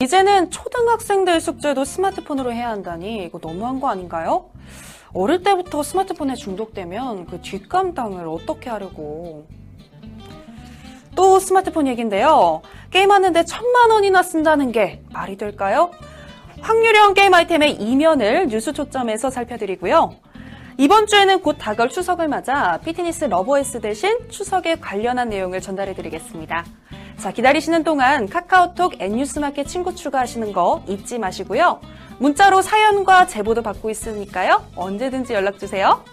이제는 초등학생들 숙제도 스마트폰으로 해야 한다니 이거 너무한 거 아닌가요? 어릴 때부터 스마트폰에 중독되면 그 뒷감당을 어떻게 하려고. 또 스마트폰 얘긴데요. 게임하는데 천만 원이나 쓴다는 게 말이 될까요? 확률형 게임 아이템의 이면을 뉴스 초점에서 살펴드리고요. 이번 주에는 곧 다가올 추석을 맞아 피트니스 러버에스 대신 추석에 관련한 내용을 전달해 드리겠습니다. 자, 기다리시는 동안 카카오톡 N뉴스마켓 친구 추가하시는 거 잊지 마시고요. 문자로 사연과 제보도 받고 있으니까요. 언제든지 연락 주세요.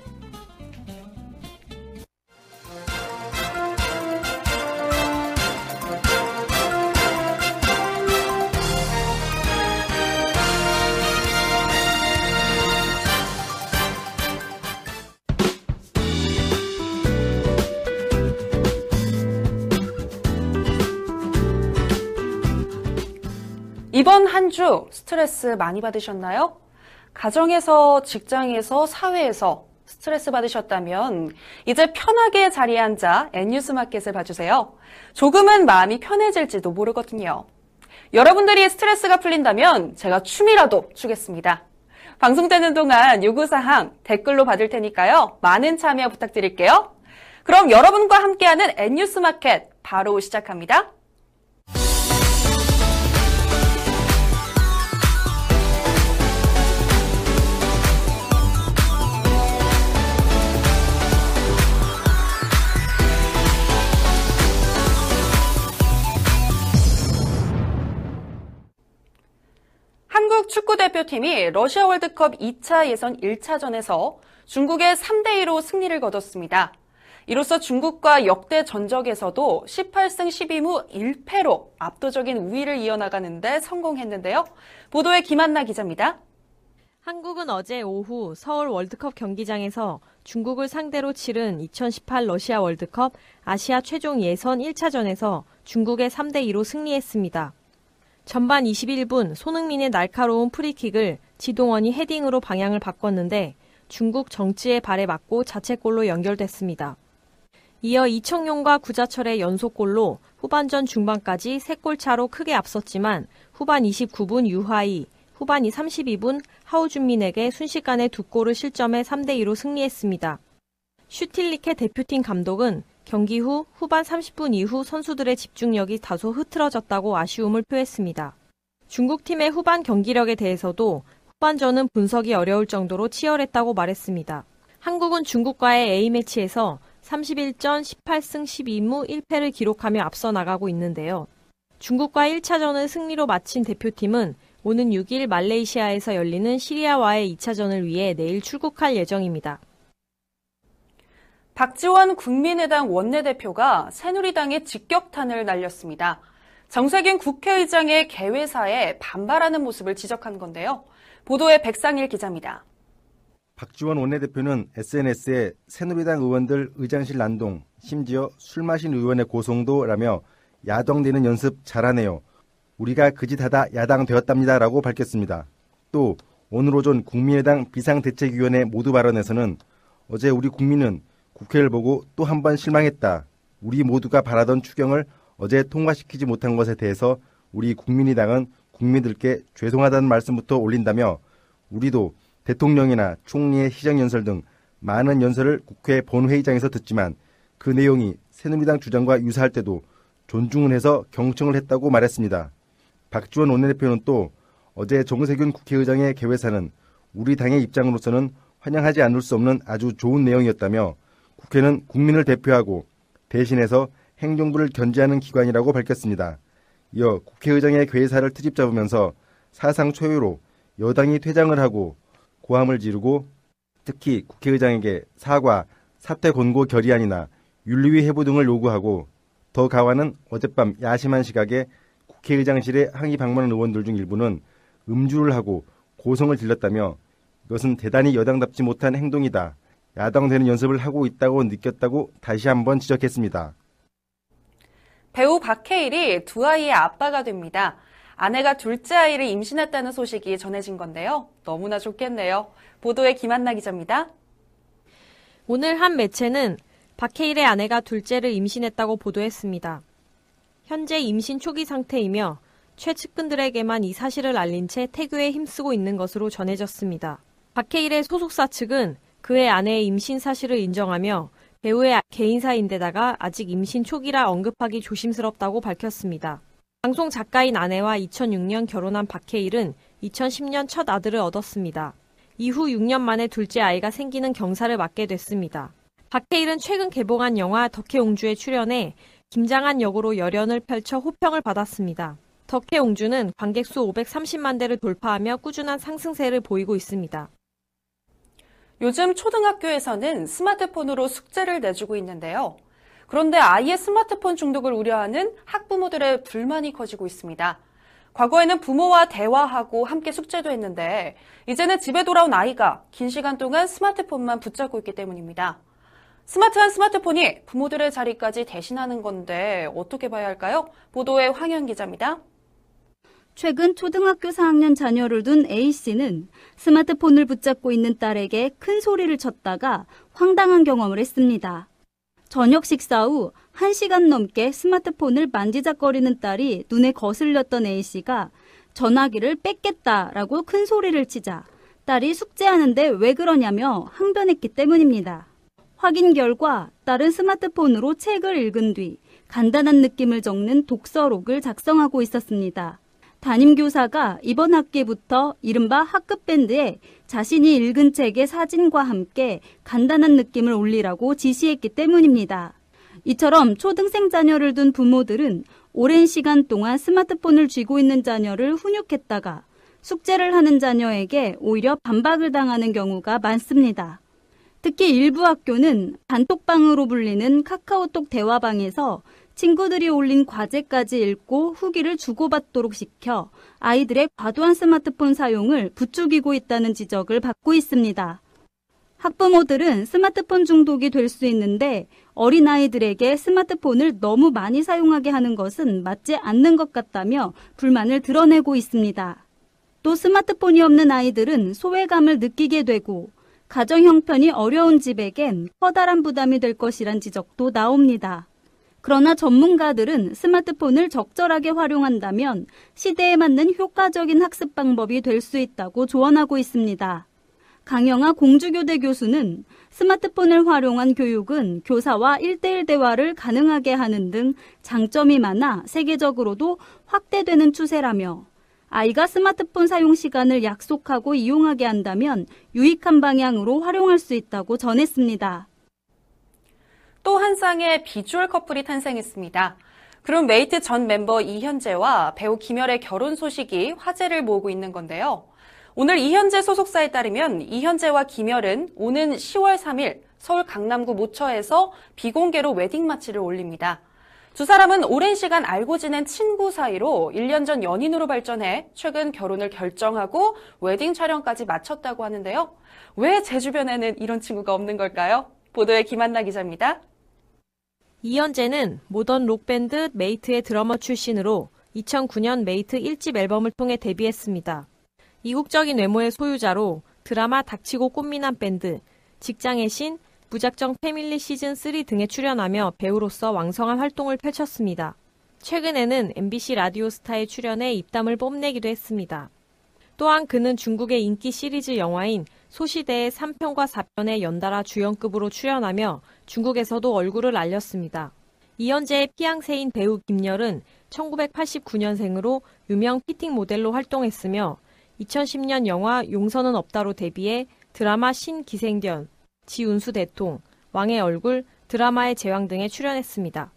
이번 한 주 스트레스 많이 받으셨나요? 가정에서, 직장에서, 사회에서 스트레스 받으셨다면 이제 편하게 자리에 앉아 N뉴스 마켓을 봐주세요. 조금은 마음이 편해질지도 모르거든요. 여러분들이 스트레스가 풀린다면 제가 춤이라도 추겠습니다. 방송 되는 동안 요구사항 댓글로 받을 테니까요. 많은 참여 부탁드릴게요. 그럼 여러분과 함께하는 N뉴스 마켓 바로 시작합니다. 한국 축구 대표팀이 러시아 월드컵 2차 예선 1차전에서 중국의 3대2로 승리를 거뒀습니다. 이로써 중국과 역대 전적에서도 18승 12무 1패로 압도적인 우위를 이어나가는데 성공했는데요. 보도에 김한나 기자입니다. 한국은 어제 오후 서울 월드컵 경기장에서 중국을 상대로 치른 2018 러시아 월드컵 아시아 최종 예선 1차전에서 중국의 3대2로 승리했습니다. 전반 21분 손흥민의 날카로운 프리킥을 지동원이 헤딩으로 방향을 바꿨는데 중국 정즈의 발에 맞고 자책골로 연결됐습니다. 이어 이청용과 구자철의 연속골로 후반전 중반까지 3골 차로 크게 앞섰지만 후반 29분 위하이, 후반 32분 하오쥔민에게 순식간에 두 골을 실점해 3대2로 승리했습니다. 슈틸리케 대표팀 감독은 경기 후 후반 30분 이후 선수들의 집중력이 다소 흐트러졌다고 아쉬움을 표했습니다. 중국팀의 후반 경기력에 대해서도 후반전은 분석이 어려울 정도로 치열했다고 말했습니다. 한국은 중국과의 A매치에서 31전 18승 12무 1패를 기록하며 앞서 나가고 있는데요. 중국과 1차전을 승리로 마친 대표팀은 오는 6일 말레이시아에서 열리는 시리아와의 2차전을 위해 내일 출국할 예정입니다. 박지원 국민의당 원내대표가 새누리당에 직격탄을 날렸습니다. 정세균 국회의장의 개회사에 반발하는 모습을 지적한 건데요. 보도에 백상일 기자입니다. 박지원 원내대표는 SNS에 새누리당 의원들 의장실 난동, 심지어 술 마신 의원의 고성도라며 야당되는 연습 잘하네요. 우리가 그짓 하다 야당 되었답니다라고 밝혔습니다. 또 오늘 오전 국민의당 비상대책위원회 모두 발언에서는 어제 우리 국민은 국회를 보고 또 한 번 실망했다. 우리 모두가 바라던 추경을 어제 통과시키지 못한 것에 대해서 우리 국민의당은 국민들께 죄송하다는 말씀부터 올린다며 우리도 대통령이나 총리의 시정연설 등 많은 연설을 국회 본회의장에서 듣지만 그 내용이 새누리당 주장과 유사할 때도 존중을 해서 경청을 했다고 말했습니다. 박지원 원내대표는 또 어제 정세균 국회의장의 개회사는 우리 당의 입장으로서는 환영하지 않을 수 없는 아주 좋은 내용이었다며 국회는 국민을 대표하고 대신해서 행정부를 견제하는 기관이라고 밝혔습니다. 이어 국회의장의 괴사를 트집 잡으면서 사상 초유로 여당이 퇴장을 하고 고함을 지르고 특히 국회의장에게 사과, 사퇴 권고 결의안이나 윤리위 해부 등을 요구하고 더 가와는 어젯밤 야심한 시각에 국회의장실에 항의 방문한 의원들 중 일부는 음주를 하고 고성을 질렀다며 이것은 대단히 여당답지 못한 행동이다. 야당 되는 연습을 하고 있다고 느꼈다고 다시 한번 지적했습니다. 배우 박해일이 두 아이의 아빠가 됩니다. 아내가 둘째 아이를 임신했다는 소식이 전해진 건데요. 너무나 좋겠네요. 보도에 김한나 기자입니다. 오늘 한 매체는 박해일의 아내가 둘째를 임신했다고 보도했습니다. 현재 임신 초기 상태이며 최측근들에게만 이 사실을 알린 채 태교에 힘쓰고 있는 것으로 전해졌습니다. 박해일의 소속사 측은 그의 아내의 임신 사실을 인정하며 배우의 개인사인데다가 아직 임신 초기라 언급하기 조심스럽다고 밝혔습니다. 방송 작가인 아내와 2006년 결혼한 박해일은 2010년 첫 아들을 얻었습니다. 이후 6년 만에 둘째 아이가 생기는 경사를 맞게 됐습니다. 박해일은 최근 개봉한 영화 덕혜옹주에 출연해 김장한 역으로 열연을 펼쳐 호평을 받았습니다. 덕혜옹주는 관객 수 530만 대를 돌파하며 꾸준한 상승세를 보이고 있습니다. 요즘 초등학교에서는 스마트폰으로 숙제를 내주고 있는데요. 그런데 아이의 스마트폰 중독을 우려하는 학부모들의 불만이 커지고 있습니다. 과거에는 부모와 대화하고 함께 숙제도 했는데 이제는 집에 돌아온 아이가 긴 시간 동안 스마트폰만 붙잡고 있기 때문입니다. 스마트한 스마트폰이 부모들의 자리까지 대신하는 건데 어떻게 봐야 할까요? 보도에 황현 기자입니다. 최근 초등학교 4학년 자녀를 둔 A씨는 스마트폰을 붙잡고 있는 딸에게 큰 소리를 쳤다가 황당한 경험을 했습니다. 저녁 식사 후 1시간 넘게 스마트폰을 만지작거리는 딸이 눈에 거슬렸던 A씨가 전화기를 뺏겠다라고 큰 소리를 치자 딸이 숙제하는데 왜 그러냐며 항변했기 때문입니다. 확인 결과 딸은 스마트폰으로 책을 읽은 뒤 간단한 느낌을 적는 독서록을 작성하고 있었습니다. 담임교사가 이번 학기부터 이른바 학급 밴드에 자신이 읽은 책의 사진과 함께 간단한 느낌을 올리라고 지시했기 때문입니다. 이처럼 초등생 자녀를 둔 부모들은 오랜 시간 동안 스마트폰을 쥐고 있는 자녀를 훈육했다가 숙제를 하는 자녀에게 오히려 반박을 당하는 경우가 많습니다. 특히 일부 학교는 단톡방으로 불리는 카카오톡 대화방에서 친구들이 올린 과제까지 읽고 후기를 주고받도록 시켜 아이들의 과도한 스마트폰 사용을 부추기고 있다는 지적을 받고 있습니다. 학부모들은 스마트폰 중독이 될 수 있는데 어린아이들에게 스마트폰을 너무 많이 사용하게 하는 것은 맞지 않는 것 같다며 불만을 드러내고 있습니다. 또 스마트폰이 없는 아이들은 소외감을 느끼게 되고 가정 형편이 어려운 집에겐 커다란 부담이 될 것이란 지적도 나옵니다. 그러나 전문가들은 스마트폰을 적절하게 활용한다면 시대에 맞는 효과적인 학습 방법이 될 수 있다고 조언하고 있습니다. 강영아 공주교대 교수는 스마트폰을 활용한 교육은 교사와 1대1 대화를 가능하게 하는 등 장점이 많아 세계적으로도 확대되는 추세라며 아이가 스마트폰 사용 시간을 약속하고 이용하게 한다면 유익한 방향으로 활용할 수 있다고 전했습니다. 또 한 쌍의 비주얼 커플이 탄생했습니다. 그룹 메이트 전 멤버 이현재와 배우 김열의 결혼 소식이 화제를 모으고 있는 건데요. 오늘 이현재 소속사에 따르면 이현재와 김열은 오는 10월 3일 서울 강남구 모처에서 비공개로 웨딩 마치를 올립니다. 두 사람은 오랜 시간 알고 지낸 친구 사이로 1년 전 연인으로 발전해 최근 결혼을 결정하고 웨딩 촬영까지 마쳤다고 하는데요. 왜 제 주변에는 이런 친구가 없는 걸까요? 보도에 김한나 기자입니다. 이현재는 모던 록밴드 메이트의 드러머 출신으로 2009년 메이트 1집 앨범을 통해 데뷔했습니다. 이국적인 외모의 소유자로 드라마 닥치고 꽃미남 밴드, 직장의 신, 무작정 패밀리 시즌 3 등에 출연하며 배우로서 왕성한 활동을 펼쳤습니다. 최근에는 MBC 라디오 스타에 출연해 입담을 뽐내기도 했습니다. 또한 그는 중국의 인기 시리즈 영화인 소시대의 3편과 4편에 연달아 주연급으로 출연하며 중국에서도 얼굴을 알렸습니다. 이현재의 피앙세인 배우 김열은 1989년생으로 유명 피팅 모델로 활동했으며 2010년 영화 용서는 없다로 데뷔해 드라마 신기생견, 지운수 대통, 왕의 얼굴, 드라마의 제왕 등에 출연했습니다.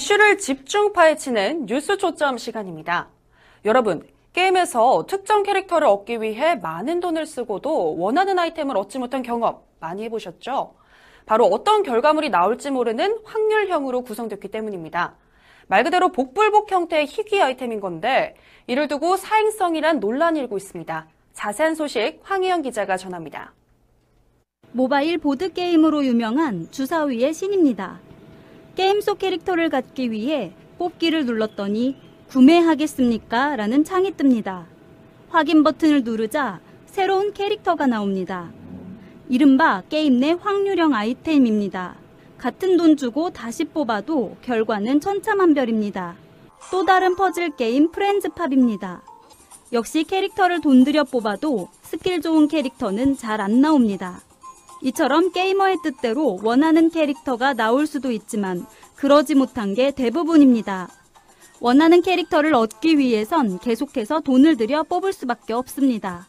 이슈를 집중 파헤치는 뉴스 초점 시간입니다. 여러분, 게임에서 특정 캐릭터를 얻기 위해 많은 돈을 쓰고도 원하는 아이템을 얻지 못한 경험 많이 해보셨죠? 바로 어떤 결과물이 나올지 모르는 확률형으로 구성됐기 때문입니다. 말 그대로 복불복 형태의 희귀 아이템인 건데 이를 두고 사행성이란 논란이 일고 있습니다. 자세한 소식 황희영 기자가 전합니다. 모바일 보드게임으로 유명한 주사위의 신입니다. 게임 속 캐릭터를 갖기 위해 뽑기를 눌렀더니 구매하겠습니까? 라는 창이 뜹니다. 확인 버튼을 누르자 새로운 캐릭터가 나옵니다. 이른바 게임 내 확률형 아이템입니다. 같은 돈 주고 다시 뽑아도 결과는 천차만별입니다. 또 다른 퍼즐 게임 프렌즈팝입니다. 역시 캐릭터를 돈 들여 뽑아도 스킬 좋은 캐릭터는 잘 안 나옵니다. 이처럼 게이머의 뜻대로 원하는 캐릭터가 나올 수도 있지만 그러지 못한 게 대부분입니다. 원하는 캐릭터를 얻기 위해선 계속해서 돈을 들여 뽑을 수밖에 없습니다.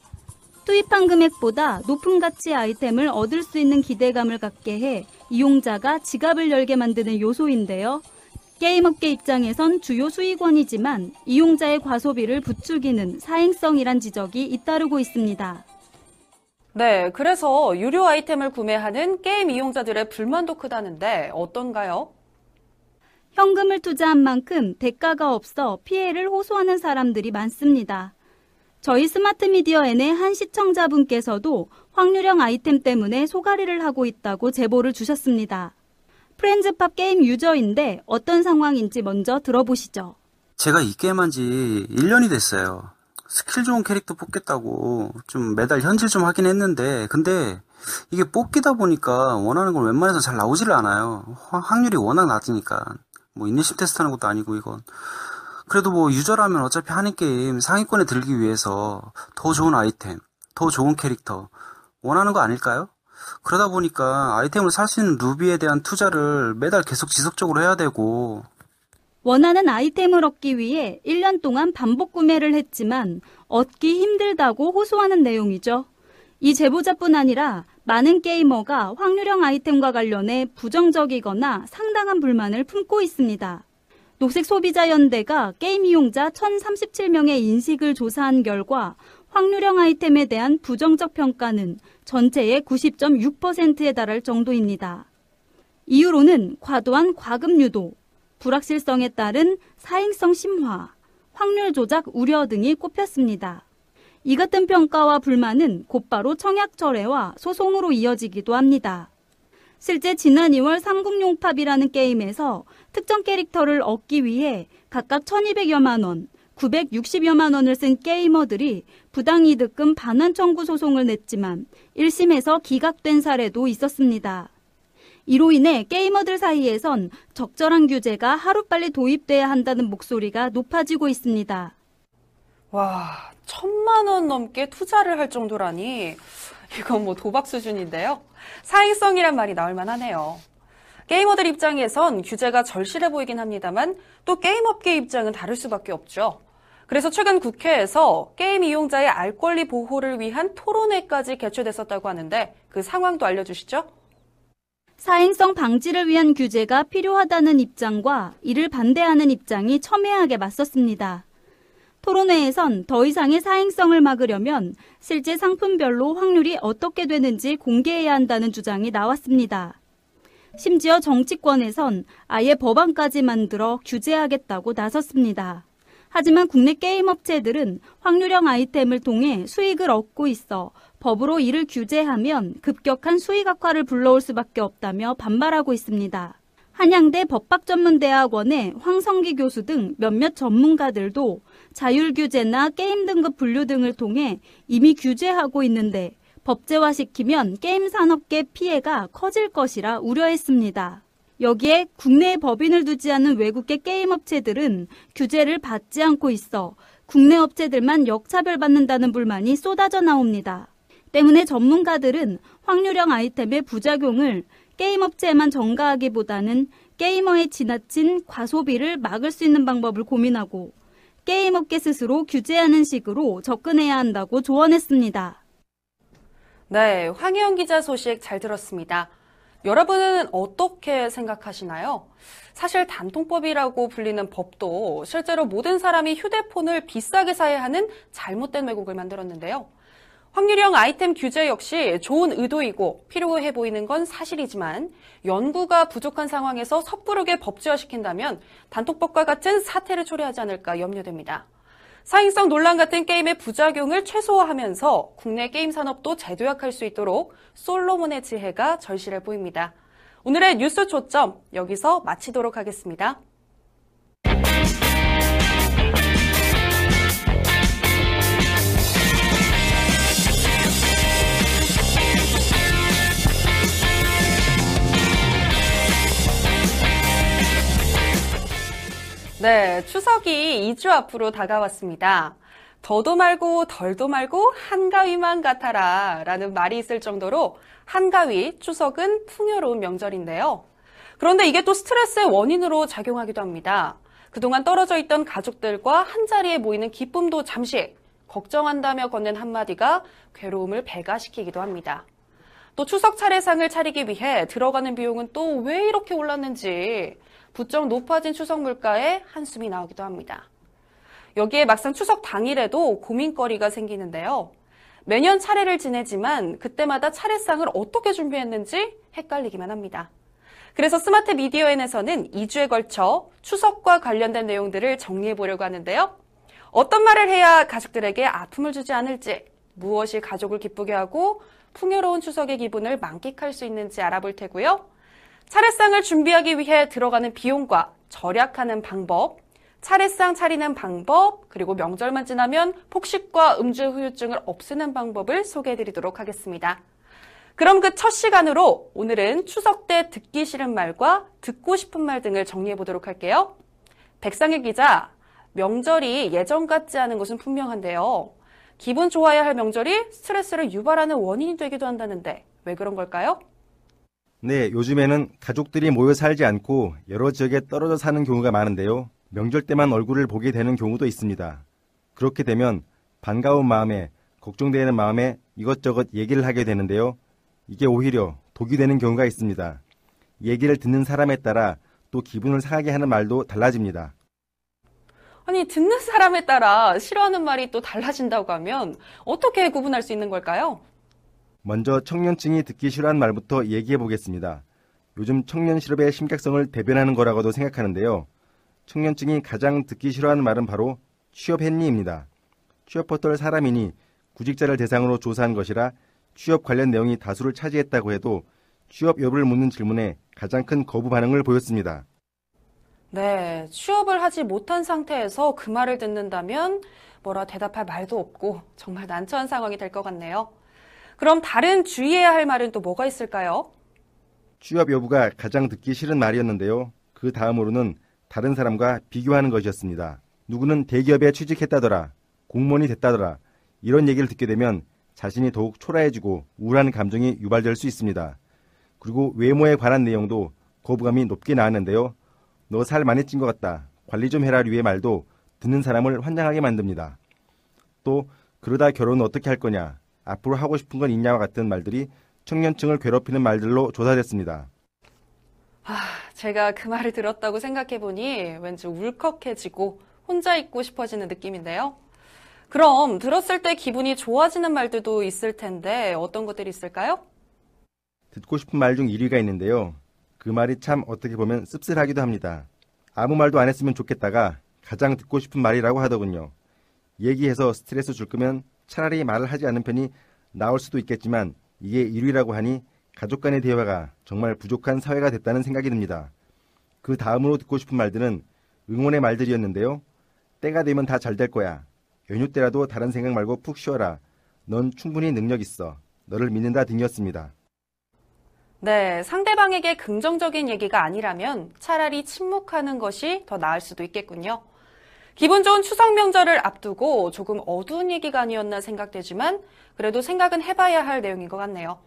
투입한 금액보다 높은 가치의 아이템을 얻을 수 있는 기대감을 갖게 해 이용자가 지갑을 열게 만드는 요소인데요. 게임업계 입장에선 주요 수익원이지만 이용자의 과소비를 부추기는 사행성이란 지적이 잇따르고 있습니다. 네, 그래서 유료 아이템을 구매하는 게임 이용자들의 불만도 크다는데 어떤가요? 현금을 투자한 만큼 대가가 없어 피해를 호소하는 사람들이 많습니다. 저희 스마트 미디어 N의 한 시청자분께서도 확률형 아이템 때문에 속앓이를 하고 있다고 제보를 주셨습니다. 프렌즈팝 게임 유저인데 어떤 상황인지 먼저 들어보시죠. 제가 이 게임 한 지 1년이 됐어요. 스킬 좋은 캐릭터 뽑겠다고 좀 매달 현질 좀 하긴 했는데 근데 이게 뽑기다 보니까 원하는 걸 웬만해서 잘 나오지를 않아요. 확률이 워낙 낮으니까 뭐 인내심 테스트 하는 것도 아니고 이건 그래도 뭐 유저라면 어차피 하는 게임 상위권에 들기 위해서 더 좋은 아이템, 더 좋은 캐릭터 원하는 거 아닐까요? 그러다 보니까 아이템을 살 수 있는 루비에 대한 투자를 매달 계속 지속적으로 해야 되고 원하는 아이템을 얻기 위해 1년 동안 반복 구매를 했지만 얻기 힘들다고 호소하는 내용이죠. 이 제보자뿐 아니라 많은 게이머가 확률형 아이템과 관련해 부정적이거나 상당한 불만을 품고 있습니다. 녹색 소비자 연대가 게임 이용자 1037명의 인식을 조사한 결과 확률형 아이템에 대한 부정적 평가는 전체의 90.6%에 달할 정도입니다. 이유로는 과도한 과금 유도, 불확실성에 따른 사행성 심화, 확률 조작 우려 등이 꼽혔습니다. 이 같은 평가와 불만은 곧바로 청약 철회와 소송으로 이어지기도 합니다. 실제 지난 2월 삼국용팝이라는 게임에서 특정 캐릭터를 얻기 위해 각각 1200여만 원, 960여만 원을 쓴 게이머들이 부당이득금 반환 청구 소송을 냈지만 1심에서 기각된 사례도 있었습니다. 이로 인해 게이머들 사이에선 적절한 규제가 하루빨리 도입돼야 한다는 목소리가 높아지고 있습니다. 와, 천만 원 넘게 투자를 할 정도라니 이건 뭐 도박 수준인데요. 사행성이란 말이 나올 만하네요. 게이머들 입장에선 규제가 절실해 보이긴 합니다만 또 게임업계 입장은 다를 수밖에 없죠. 그래서 최근 국회에서 게임 이용자의 알 권리 보호를 위한 토론회까지 개최됐었다고 하는데 그 상황도 알려주시죠. 사행성 방지를 위한 규제가 필요하다는 입장과 이를 반대하는 입장이 첨예하게 맞섰습니다. 토론회에선 더 이상의 사행성을 막으려면 실제 상품별로 확률이 어떻게 되는지 공개해야 한다는 주장이 나왔습니다. 심지어 정치권에선 아예 법안까지 만들어 규제하겠다고 나섰습니다. 하지만 국내 게임 업체들은 확률형 아이템을 통해 수익을 얻고 있어 법으로 이를 규제하면 급격한 수익 악화를 불러올 수밖에 없다며 반발하고 있습니다. 한양대 법학전문대학원의 황성기 교수 등 몇몇 전문가들도 자율 규제나 게임 등급 분류 등을 통해 이미 규제하고 있는데 법제화시키면 게임 산업계 피해가 커질 것이라 우려했습니다. 여기에 국내에 법인을 두지 않은 외국계 게임 업체들은 규제를 받지 않고 있어 국내 업체들만 역차별받는다는 불만이 쏟아져 나옵니다. 때문에 전문가들은 확률형 아이템의 부작용을 게임 업체에만 전가하기보다는 게이머의 지나친 과소비를 막을 수 있는 방법을 고민하고 게임 업계 스스로 규제하는 식으로 접근해야 한다고 조언했습니다. 네, 황혜영 기자 소식 잘 들었습니다. 여러분은 어떻게 생각하시나요? 사실 단통법이라고 불리는 법도 실제로 모든 사람이 휴대폰을 비싸게 사야 하는 잘못된 왜곡을 만들었는데요. 확률형 아이템 규제 역시 좋은 의도이고 필요해 보이는 건 사실이지만 연구가 부족한 상황에서 섣부르게 법제화시킨다면 단톡법과 같은 사태를 초래하지 않을까 염려됩니다. 사행성 논란 같은 게임의 부작용을 최소화하면서 국내 게임 산업도 재도약할 수 있도록 솔로몬의 지혜가 절실해 보입니다. 오늘의 뉴스 초점 여기서 마치도록 하겠습니다. 네, 추석이 2주 앞으로 다가왔습니다. 더도 말고 덜도 말고 한가위만 같아라 라는 말이 있을 정도로 한가위, 추석은 풍요로운 명절인데요. 그런데 이게 또 스트레스의 원인으로 작용하기도 합니다. 그동안 떨어져 있던 가족들과 한자리에 모이는 기쁨도 잠시 걱정한다며 건넨 한마디가 괴로움을 배가시키기도 합니다. 또 추석 차례상을 차리기 위해 들어가는 비용은 또 왜 이렇게 올랐는지 부쩍 높아진 추석 물가에 한숨이 나오기도 합니다. 여기에 막상 추석 당일에도 고민거리가 생기는데요. 매년 차례를 지내지만 그때마다 차례상을 어떻게 준비했는지 헷갈리기만 합니다. 그래서 스마트 미디어엔에서는 2주에 걸쳐 추석과 관련된 내용들을 정리해 보려고 하는데요. 어떤 말을 해야 가족들에게 아픔을 주지 않을지, 무엇이 가족을 기쁘게 하고 풍요로운 추석의 기분을 만끽할 수 있는지 알아볼 테고요. 차례상을 준비하기 위해 들어가는 비용과 절약하는 방법, 차례상 차리는 방법, 그리고 명절만 지나면 폭식과 음주 후유증을 없애는 방법을 소개해 드리도록 하겠습니다. 그럼 그 첫 시간으로 오늘은 추석 때 듣기 싫은 말과 듣고 싶은 말 등을 정리해 보도록 할게요. 백상일 기자, 명절이 예전 같지 않은 것은 분명한데요. 기분 좋아야 할 명절이 스트레스를 유발하는 원인이 되기도 한다는데 왜 그런 걸까요? 네, 요즘에는 가족들이 모여 살지 않고 여러 지역에 떨어져 사는 경우가 많은데요. 명절 때만 얼굴을 보게 되는 경우도 있습니다. 그렇게 되면 반가운 마음에 걱정되는 마음에 이것저것 얘기를 하게 되는데요. 이게 오히려 독이 되는 경우가 있습니다. 얘기를 듣는 사람에 따라 또 기분을 상하게 하는 말도 달라집니다. 아니, 듣는 사람에 따라 싫어하는 말이 또 달라진다고 하면 어떻게 구분할 수 있는 걸까요? 먼저 청년층이 듣기 싫어하는 말부터 얘기해 보겠습니다. 요즘 청년 실업의 심각성을 대변하는 거라고도 생각하는데요. 청년층이 가장 듣기 싫어하는 말은 바로 취업했니입니다. 취업 포털 사람이니 구직자를 대상으로 조사한 것이라 취업 관련 내용이 다수를 차지했다고 해도 취업 여부를 묻는 질문에 가장 큰 거부 반응을 보였습니다. 네, 취업을 하지 못한 상태에서 그 말을 듣는다면 뭐라 대답할 말도 없고 정말 난처한 상황이 될 것 같네요. 그럼 다른 주의해야 할 말은 또 뭐가 있을까요? 취업 여부가 가장 듣기 싫은 말이었는데요. 그 다음으로는 다른 사람과 비교하는 것이었습니다. 누구는 대기업에 취직했다더라, 공무원이 됐다더라, 이런 얘기를 듣게 되면 자신이 더욱 초라해지고 우울한 감정이 유발될 수 있습니다. 그리고 외모에 관한 내용도 거부감이 높게 나왔는데요. 너 살 많이 찐 것 같다. 관리 좀 해라 류의 말도 듣는 사람을 환장하게 만듭니다. 또 그러다 결혼은 어떻게 할 거냐, 앞으로 하고 싶은 건 있냐와 같은 말들이 청년층을 괴롭히는 말들로 조사됐습니다. 아, 제가 그 말을 들었다고 생각해 보니 왠지 울컥해지고 혼자 있고 싶어지는 느낌인데요. 그럼 들었을 때 기분이 좋아지는 말들도 있을 텐데 어떤 것들이 있을까요? 듣고 싶은 말 중 1위가 있는데요. 그 말이 참 어떻게 보면 씁쓸하기도 합니다. 아무 말도 안 했으면 좋겠다가 가장 듣고 싶은 말이라고 하더군요. 얘기해서 스트레스 줄 거면 차라리 말을 하지 않는 편이 나올 수도 있겠지만 이게 1위라고 하니 가족 간의 대화가 정말 부족한 사회가 됐다는 생각이 듭니다. 그 다음으로 듣고 싶은 말들은 응원의 말들이었는데요. 때가 되면 다 잘 될 거야. 연휴 때라도 다른 생각 말고 푹 쉬어라. 넌 충분히 능력 있어. 너를 믿는다 등이었습니다. 네, 상대방에게 긍정적인 얘기가 아니라면 차라리 침묵하는 것이 더 나을 수도 있겠군요. 기분 좋은 추석 명절을 앞두고 조금 어두운 얘기가 아니었나 생각되지만 그래도 생각은 해봐야 할 내용인 것 같네요.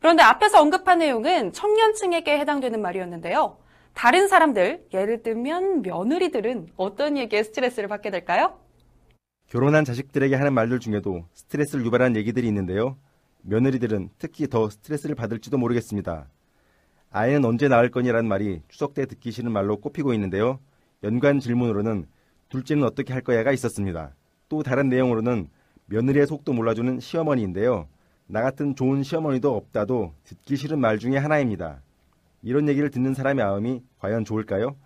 그런데 앞에서 언급한 내용은 청년층에게 해당되는 말이었는데요. 다른 사람들, 예를 들면 며느리들은 어떤 얘기에 스트레스를 받게 될까요? 결혼한 자식들에게 하는 말들 중에도 스트레스를 유발하는 얘기들이 있는데요. 며느리들은 특히 더 스트레스를 받을지도 모르겠습니다. 아이는 언제 낳을 거니라는 말이 추석 때 듣기 싫은 말로 꼽히고 있는데요. 연관 질문으로는 둘째는 어떻게 할 거야가 있었습니다. 또 다른 내용으로는 며느리의 속도 몰라주는 시어머니인데요. 나 같은 좋은 시어머니도 없다도 듣기 싫은 말 중에 하나입니다. 이런 얘기를 듣는 사람의 마음이 과연 좋을까요?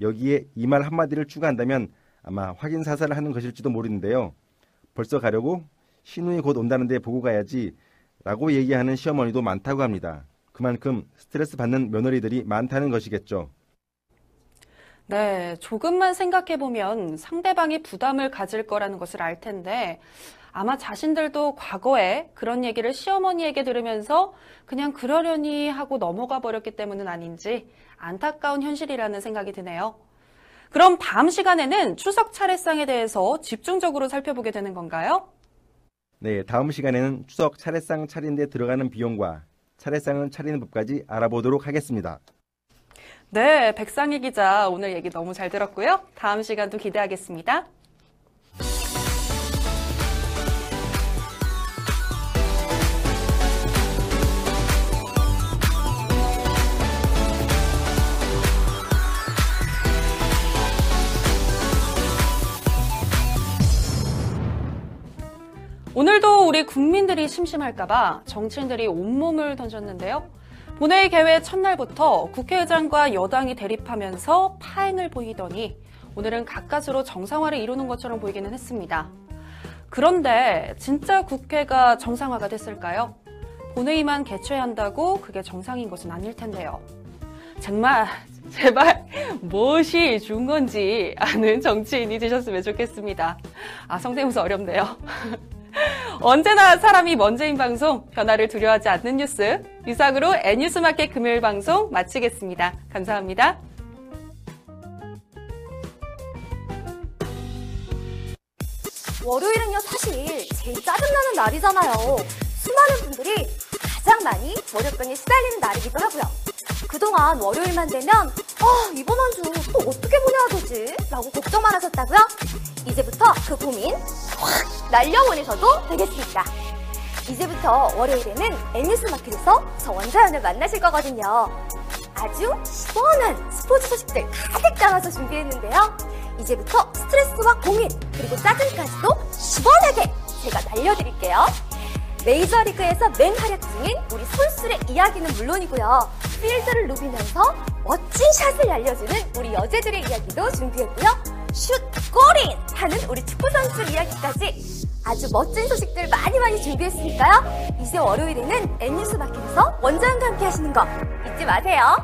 여기에 이 말 한마디를 추가한다면 아마 확인 사살을 하는 것일지도 모르는데요. 벌써 가려고 신우이 곧 온다는데 보고 가야지 라고 얘기하는 시어머니도 많다고 합니다. 그만큼 스트레스 받는 며느리들이 많다는 것이겠죠. 네, 조금만 생각해보면 상대방이 부담을 가질 거라는 것을 알 텐데 아마 자신들도 과거에 그런 얘기를 시어머니에게 들으면서 그냥 그러려니 하고 넘어가 버렸기 때문은 아닌지 안타까운 현실이라는 생각이 드네요. 그럼 다음 시간에는 추석 차례상에 대해서 집중적으로 살펴보게 되는 건가요? 네, 다음 시간에는 추석 차례상 차리는데 들어가는 비용과 차례상을 차리는 법까지 알아보도록 하겠습니다. 네, 백상희 기자 오늘 얘기 너무 잘 들었고요. 다음 시간도 기대하겠습니다. 국민들이 심심할까봐 정치인들이 온몸을 던졌는데요. 본회의 개회 첫날부터 국회의장과 여당이 대립하면서 파행을 보이더니 오늘은 가까스로 정상화를 이루는 것처럼 보이기는 했습니다. 그런데 진짜 국회가 정상화가 됐을까요? 본회의만 개최한다고 그게 정상인 것은 아닐 텐데요. 정말 제발 무엇이 준 건지 아는 정치인이 되셨으면 좋겠습니다. 아 성대모사 어렵네요. 언제나 사람이 먼저인 방송, 변화를 두려워하지 않는 뉴스. 이상으로 N뉴스마켓 금요일 방송 마치겠습니다. 감사합니다. 월요일은요, 사실 제일 짜증나는 날이잖아요. 수많은 분들이 가장 많이 월요병에 시달리는 날이기도 하고요. 그동안 월요일만 되면, 아, 이번 한 주 또 어떻게 보내야 되지? 라고 걱정만 하셨다고요? 이제부터 그 고민 확 날려보내셔도 되겠습니다. 이제부터 월요일에는 N뉴스 마켓에서 저 원자연을 만나실 거거든요. 아주 시원한 스포츠 소식들 가득 담아서 준비했는데요. 이제부터 스트레스와 고민, 그리고 짜증까지도 시원하게 제가 날려드릴게요. 메이저리그에서 맹활약 중인 우리 선수의 이야기는 물론이고요. 필드를 누비면서 멋진 샷을 날려주는 우리 여제들의 이야기도 준비했고요. 슛, 골인! 하는 우리 축구선수 이야기까지 아주 멋진 소식들 많이 많이 준비했으니까요. 이제 월요일에는 N뉴스 마켓에서 원장과 함께 하시는 거 잊지 마세요.